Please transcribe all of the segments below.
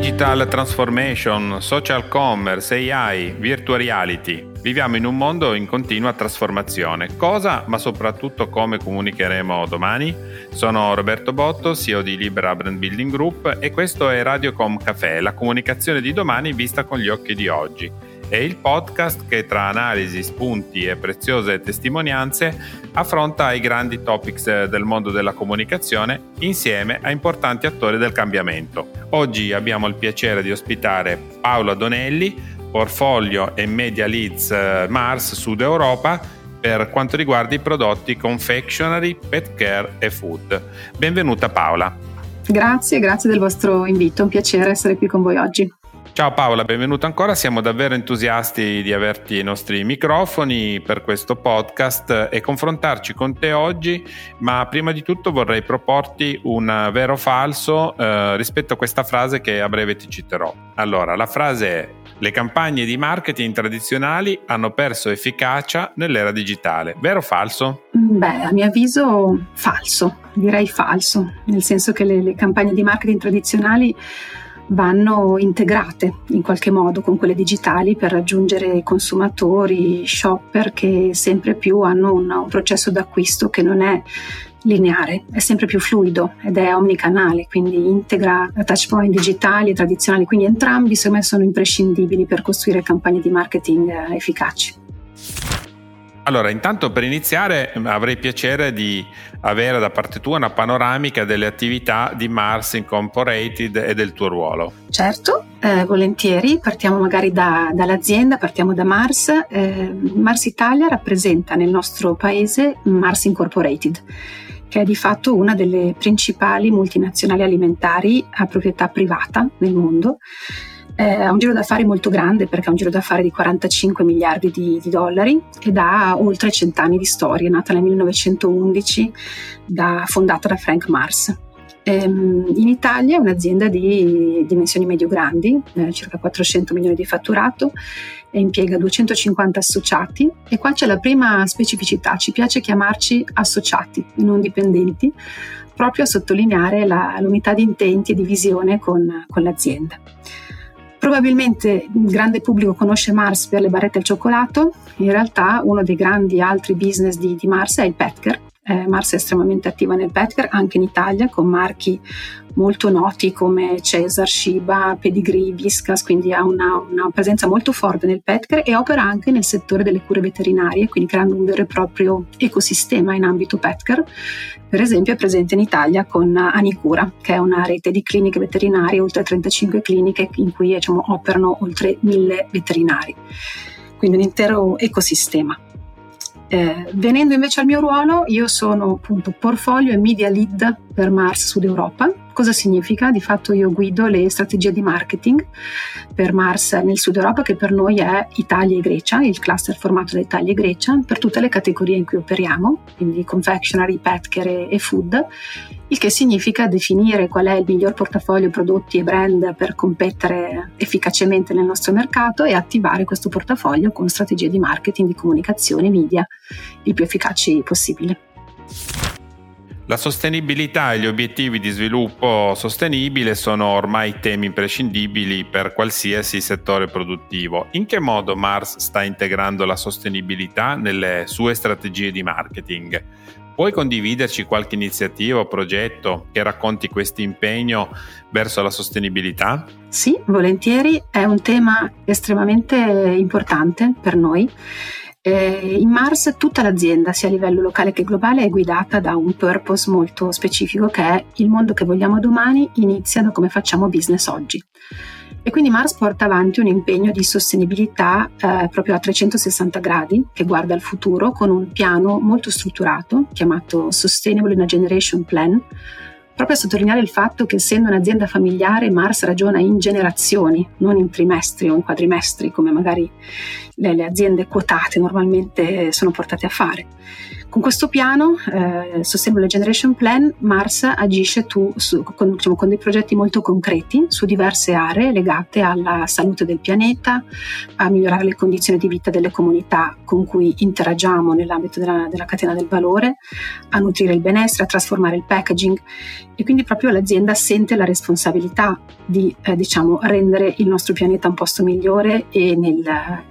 Digital transformation, social commerce, AI, virtual reality. Viviamo in un mondo in continua trasformazione. Cosa, ma soprattutto come comunicheremo domani? Sono Roberto Botto, CEO di Libera Brand Building Group e questo è Radiocom Café, la comunicazione di domani vista con gli occhi di oggi è il podcast che tra analisi, spunti e preziose testimonianze affronta i grandi topics del mondo della comunicazione insieme a importanti attori del cambiamento. Oggi abbiamo il piacere di ospitare Paolo Donelli, portfolio e media leads eh, Mars Sud Europa per quanto riguarda i prodotti confectionery, pet care e food. Benvenuta Paola. Grazie, grazie del vostro invito, un piacere essere qui con voi oggi. Ciao Paola, benvenuta ancora. Siamo davvero entusiasti di averti ai nostri microfoni per questo podcast e confrontarci con te oggi, ma prima di tutto vorrei proporti un vero o falso eh, rispetto a questa frase che a breve ti citerò. Allora, la frase è le campagne di marketing tradizionali hanno perso efficacia nell'era digitale. Vero o falso? Beh, a mio avviso falso, direi falso, nel senso che le, le campagne di marketing tradizionali vanno integrate in qualche modo con quelle digitali per raggiungere consumatori, shopper che sempre più hanno un, un processo d'acquisto che non è lineare, è sempre più fluido ed è omnicanale, quindi integra touch point digitali e tradizionali, quindi entrambi secondo me sono imprescindibili per costruire campagne di marketing eh, efficaci. Allora, intanto per iniziare avrei piacere di avere da parte tua una panoramica delle attività di Mars Incorporated e del tuo ruolo. Certo, eh, volentieri. Partiamo magari da, dall'azienda, partiamo da Mars. Eh, Mars Italia rappresenta nel nostro paese Mars Incorporated che è di fatto una delle principali multinazionali alimentari a proprietà privata nel mondo ha un giro d'affari molto grande perché ha un giro d'affari di 45 miliardi di, di dollari ed ha oltre cent'anni di storia, è nata nel 1911, da, fondata da Frank Mars. Ehm, in Italia è un'azienda di dimensioni medio-grandi, eh, circa 400 milioni di fatturato, e impiega 250 associati e qua c'è la prima specificità, ci piace chiamarci associati non dipendenti, proprio a sottolineare la, l'unità di intenti e di visione con, con l'azienda. Probabilmente il grande pubblico conosce Mars per le barrette al cioccolato, in realtà uno dei grandi altri business di, di Mars è il Petcare, eh, Mars è estremamente attiva nel petcare anche in Italia con marchi molto noti come Cesar, Shiba, Pedigree, Viscas, quindi ha una, una presenza molto forte nel petcare e opera anche nel settore delle cure veterinarie, quindi creando un vero e proprio ecosistema in ambito petcare. Per esempio è presente in Italia con Anicura, che è una rete di cliniche veterinarie, oltre 35 cliniche in cui diciamo, operano oltre 1000 veterinari, quindi un intero ecosistema. Eh, venendo invece al mio ruolo, io sono appunto portfolio e media lead per Mars Sud Europa. Cosa significa? Di fatto io guido le strategie di marketing per Mars nel Sud Europa, che per noi è Italia e Grecia, il cluster formato da Italia e Grecia, per tutte le categorie in cui operiamo, quindi confectionery, pet care e food, il che significa definire qual è il miglior portafoglio prodotti e brand per competere efficacemente nel nostro mercato e attivare questo portafoglio con strategie di marketing, di comunicazione, media il più efficaci possibile. La sostenibilità e gli obiettivi di sviluppo sostenibile sono ormai temi imprescindibili per qualsiasi settore produttivo. In che modo Mars sta integrando la sostenibilità nelle sue strategie di marketing? Puoi condividerci qualche iniziativa o progetto che racconti questo impegno verso la sostenibilità? Sì, volentieri, è un tema estremamente importante per noi. Eh, in Mars tutta l'azienda, sia a livello locale che globale, è guidata da un purpose molto specifico che è il mondo che vogliamo domani inizia da come facciamo business oggi. E quindi Mars porta avanti un impegno di sostenibilità eh, proprio a 360 gradi che guarda al futuro con un piano molto strutturato chiamato Sustainable in a Generation Plan, proprio a sottolineare il fatto che essendo un'azienda familiare Mars ragiona in generazioni, non in trimestri o in quadrimestri come magari le, le aziende quotate normalmente sono portate a fare. Con questo piano, eh, Sustainable Generation Plan, Mars agisce tu, su, con, diciamo, con, dei progetti molto concreti su diverse aree legate alla salute del pianeta, a migliorare le condizioni di vita delle comunità con cui interagiamo nell'ambito della, della catena del valore, a nutrire il benessere, a trasformare il packaging. E quindi proprio l'azienda sente la responsabilità di eh, diciamo, rendere il nostro pianeta un posto migliore e, nel,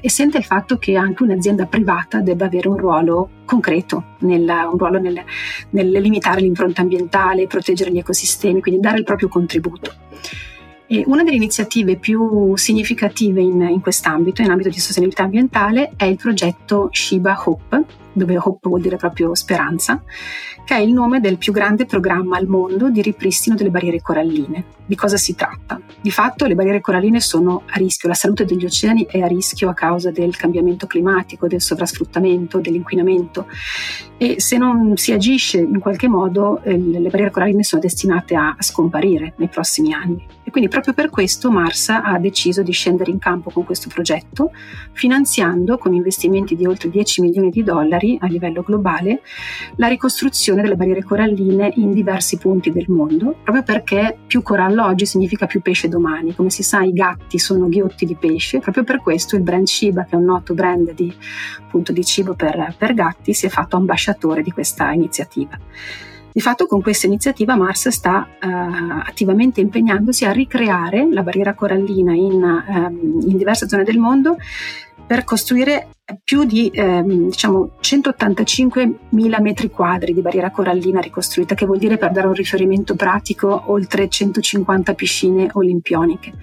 e sente il fatto che anche un'azienda privata debba avere un ruolo concreto, nel, un ruolo nel, nel limitare l'impronta ambientale, proteggere gli ecosistemi, quindi dare il proprio contributo. E una delle iniziative più significative in, in quest'ambito, in ambito di sostenibilità ambientale, è il progetto Shiba Hope, dove Hope vuol dire proprio speranza, che è il nome del più grande programma al mondo di ripristino delle barriere coralline. Di cosa si tratta? Di fatto le barriere coralline sono a rischio, la salute degli oceani è a rischio a causa del cambiamento climatico, del sovrasfruttamento, dell'inquinamento e se non si agisce in qualche modo eh, le barriere coralline sono destinate a scomparire nei prossimi anni. E quindi proprio per questo Mars ha deciso di scendere in campo con questo progetto, finanziando con investimenti di oltre 10 milioni di dollari a livello globale la ricostruzione delle barriere coralline in diversi punti del mondo, proprio perché più corallo oggi significa più pesce domani. Come si sa, i gatti sono ghiotti di pesce, proprio per questo il brand Shiba, che è un noto brand di, appunto, di cibo per, per gatti, si è fatto ambasciatore di questa iniziativa. Di fatto con questa iniziativa Mars sta uh, attivamente impegnandosi a ricreare la barriera corallina in, um, in diverse zone del mondo per costruire più di ehm, diciamo 185.000 metri quadri di barriera corallina ricostruita, che vuol dire per dare un riferimento pratico oltre 150 piscine olimpioniche.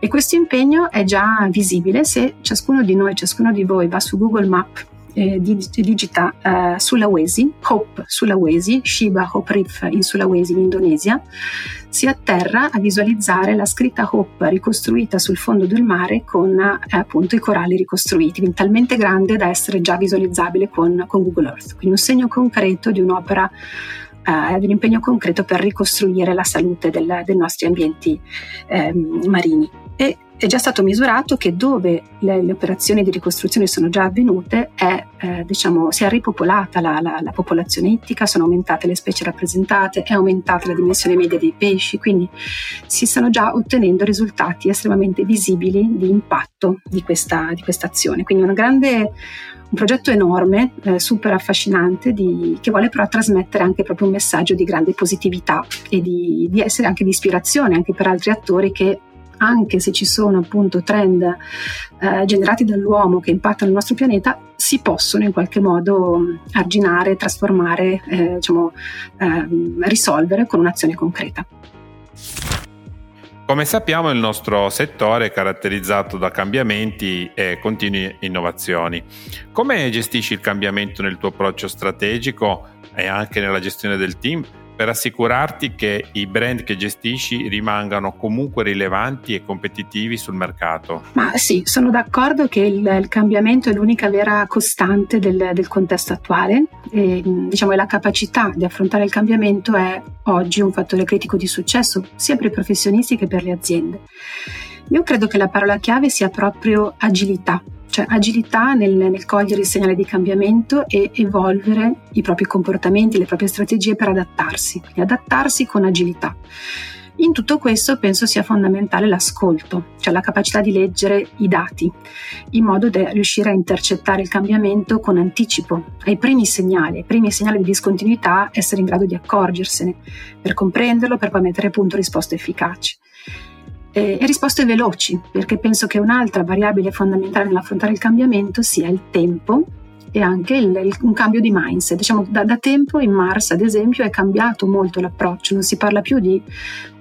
E questo impegno è già visibile se ciascuno di noi, ciascuno di voi va su Google Map eh, digita eh, Sulawesi, Hope Sulawesi, Shiba Hope Reef in Sulawesi in Indonesia, si atterra a visualizzare la scritta Hope ricostruita sul fondo del mare con eh, appunto i coralli ricostruiti, talmente grande da essere già visualizzabile con, con Google Earth. Quindi un segno concreto di un'opera eh, di un impegno concreto per ricostruire la salute del, dei nostri ambienti eh, marini. E è già stato misurato che dove le, le operazioni di ricostruzione sono già avvenute è, eh, diciamo, si è ripopolata la, la, la, popolazione ittica, sono aumentate le specie rappresentate, è aumentata la dimensione media dei pesci, quindi si stanno già ottenendo risultati estremamente visibili di impatto di questa, di questa azione. Quindi una grande, un progetto enorme, eh, super affascinante, di, che vuole però trasmettere anche proprio un messaggio di grande positività e di, di essere anche di ispirazione anche per altri attori che anche se ci sono appunto trend eh, generati dall'uomo che impattano il nostro pianeta, si possono in qualche modo mm, arginare, trasformare, eh, diciamo, eh, risolvere con un'azione concreta. Come sappiamo il nostro settore è caratterizzato da cambiamenti e continue innovazioni. Come gestisci il cambiamento nel tuo approccio strategico e anche nella gestione del team per assicurarti che i brand che gestisci rimangano comunque rilevanti e competitivi sul mercato. Ma sì, sono d'accordo che il, il cambiamento è l'unica vera costante del, del contesto attuale e diciamo la capacità di affrontare il cambiamento è oggi un fattore critico di successo sia per i professionisti che per le aziende. Io credo che la parola chiave sia proprio agilità cioè agilità nel, nel, cogliere il segnale di cambiamento e evolvere i propri comportamenti, le proprie strategie per adattarsi, quindi adattarsi con agilità. In tutto questo penso sia fondamentale l'ascolto, cioè la capacità di leggere i dati, in modo da riuscire a intercettare il cambiamento con anticipo, ai primi segnali, ai primi segnali di discontinuità, essere in grado di accorgersene, per comprenderlo, per poi mettere a punto risposte efficaci e, e risposte veloci, perché penso che un'altra variabile fondamentale nell'affrontare il cambiamento sia il tempo e anche il, il, un cambio di mindset. Diciamo, da, da, tempo in Mars, ad esempio, è cambiato molto l'approccio, non si parla più di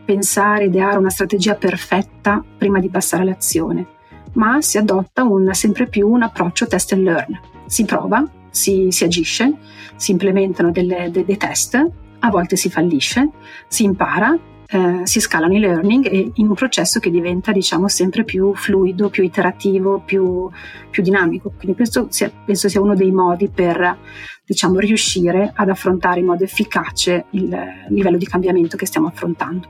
pensare, ideare una strategia perfetta prima di passare all'azione, ma si adotta un, sempre più un approccio test and learn. Si prova, si, si agisce, si implementano delle, de, dei test, a volte si fallisce, si impara eh, si scalano i learning e in un processo che diventa diciamo sempre più fluido, più iterativo, più, più dinamico. Quindi questo sia, penso sia uno dei modi per diciamo, riuscire ad affrontare in modo efficace il livello di cambiamento che stiamo affrontando.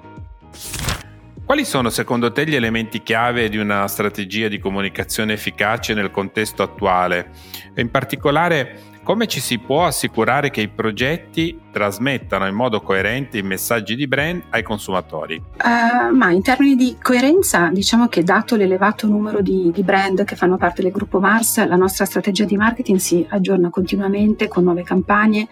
Quali sono secondo te gli elementi chiave di una strategia di comunicazione efficace nel contesto attuale? E in particolare come ci si può assicurare che i progetti trasmettano in modo coerente i messaggi di brand ai consumatori? Uh, ma in termini di coerenza, diciamo che dato l'elevato numero di, di, brand che fanno parte del gruppo Mars, la nostra strategia di marketing si aggiorna continuamente con nuove campagne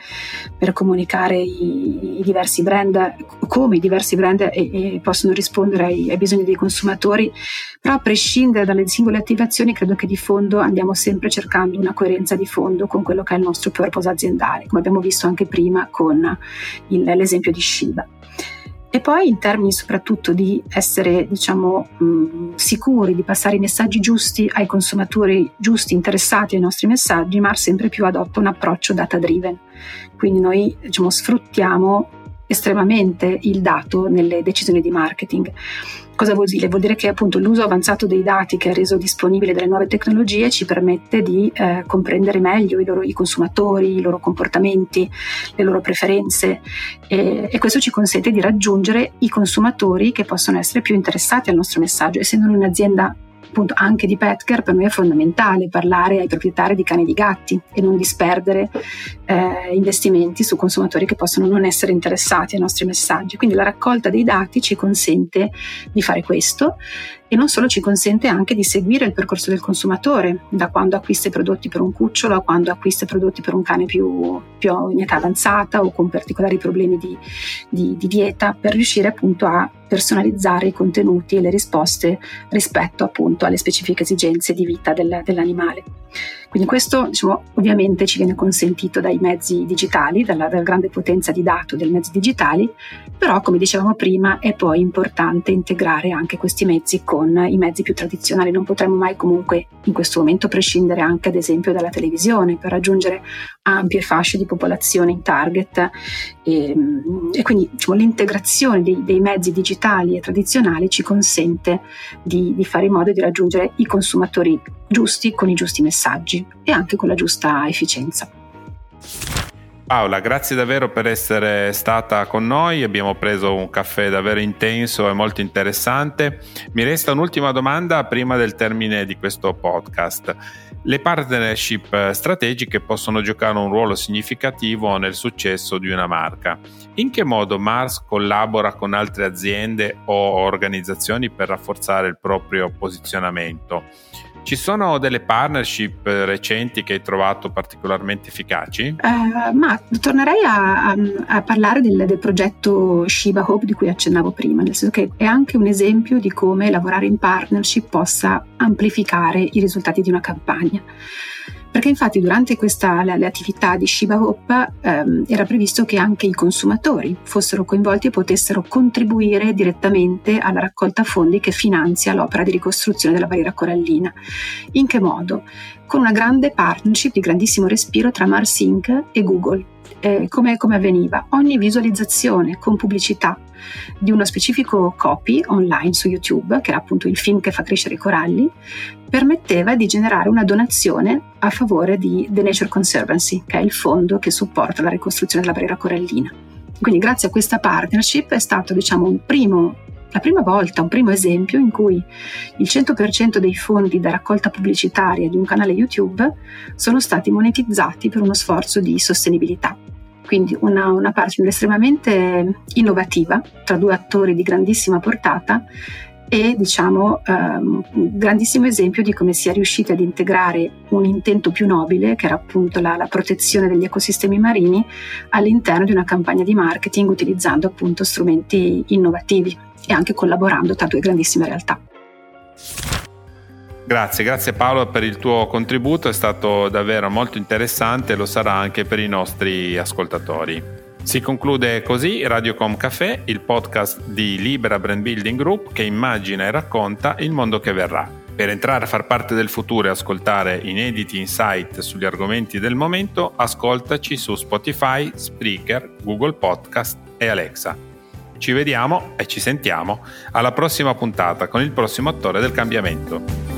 per comunicare i, i diversi brand, come i diversi brand e, e possono rispondere ai, ai bisogni dei consumatori, però a prescindere dalle singole attivazioni credo che di fondo andiamo sempre cercando una coerenza di fondo con quello che è il nostro purpose aziendale, come abbiamo visto anche prima con con il, l'esempio di Shiba. E poi in termini soprattutto di essere diciamo, mh, sicuri di passare i messaggi giusti ai consumatori giusti interessati ai nostri messaggi, Mars sempre più adotta un approccio data driven. Quindi noi diciamo, sfruttiamo estremamente il dato nelle decisioni di marketing. Cosa vuol dire? Vuol dire che appunto l'uso avanzato dei dati che ha reso disponibile delle nuove tecnologie ci permette di eh, comprendere meglio i, loro, i consumatori, i loro comportamenti, le loro preferenze e, e, questo ci consente di raggiungere i consumatori che possono essere più interessati al nostro messaggio. Essendo un'azienda appunto anche di Petcare per noi è fondamentale parlare ai proprietari di cani e di gatti e non disperdere eh, investimenti su consumatori che possono non essere interessati ai nostri messaggi. Quindi la raccolta dei dati ci consente di fare questo e non solo ci consente anche di seguire il percorso del consumatore, da quando acquista i prodotti per un cucciolo a quando acquista i prodotti per un cane più, più in età avanzata o con particolari problemi di, di, di dieta, per riuscire appunto a personalizzare i contenuti e le risposte rispetto appunto alle specifiche esigenze di vita del, dell'animale. Quindi questo diciamo, ovviamente ci viene consentito dai mezzi digitali, dalla, dalla, grande potenza di dato dei mezzi digitali, però come dicevamo prima è poi importante integrare anche questi mezzi con i mezzi più tradizionali. Non potremmo mai comunque in questo momento prescindere anche ad esempio dalla televisione per raggiungere ampie fasce di popolazione in target e, e quindi diciamo, l'integrazione dei, dei, mezzi digitali e tradizionali ci consente di, di fare in modo di raggiungere i consumatori giusti con i giusti messaggi e anche con la giusta efficienza. Paola, grazie davvero per essere stata con noi, abbiamo preso un caffè davvero intenso e molto interessante. Mi resta un'ultima domanda prima del termine di questo podcast. Le partnership strategiche possono giocare un ruolo significativo nel successo di una marca. In che modo Mars collabora con altre aziende o organizzazioni per rafforzare il proprio posizionamento? Ci sono delle partnership recenti che hai trovato particolarmente efficaci? Uh, ma tornerei a, a, a parlare del, del, progetto Shiba Hope di cui accennavo prima, nel senso che è anche un esempio di come lavorare in partnership possa amplificare i risultati di una campagna perché infatti durante questa, le, le attività di Shiba Hope ehm, era previsto che anche i consumatori fossero coinvolti e potessero contribuire direttamente alla raccolta fondi che finanzia l'opera di ricostruzione della barriera corallina. In che modo? Con una grande partnership di grandissimo respiro tra Mars Inc. e Google. Eh, come, come avveniva? Ogni visualizzazione con pubblicità di uno specifico copy online su YouTube, che era appunto il film che fa crescere i coralli, permetteva di generare una donazione a favore di The Nature Conservancy, che è il fondo che supporta la ricostruzione della barriera corallina. Quindi grazie a questa partnership è stato diciamo, un primo, la prima volta, un primo esempio in cui il 100% dei fondi da raccolta pubblicitaria di un canale YouTube sono stati monetizzati per uno sforzo di sostenibilità. Quindi una, una partner estremamente innovativa tra due attori di grandissima portata e diciamo um, un grandissimo esempio di come si è riusciti ad integrare un intento più nobile, che era appunto la, la, protezione degli ecosistemi marini, all'interno di una campagna di marketing utilizzando appunto strumenti innovativi e anche collaborando tra due grandissime realtà. Grazie, grazie Paolo per il tuo contributo, è stato davvero molto interessante e lo sarà anche per i nostri ascoltatori. Si conclude così Radiocom Café, il podcast di Libera Brand Building Group che immagina e racconta il mondo che verrà. Per entrare a far parte del futuro e ascoltare inediti insight sugli argomenti del momento, ascoltaci su Spotify, Spreaker, Google Podcast e Alexa. Ci vediamo e ci sentiamo alla prossima puntata con il prossimo attore del cambiamento.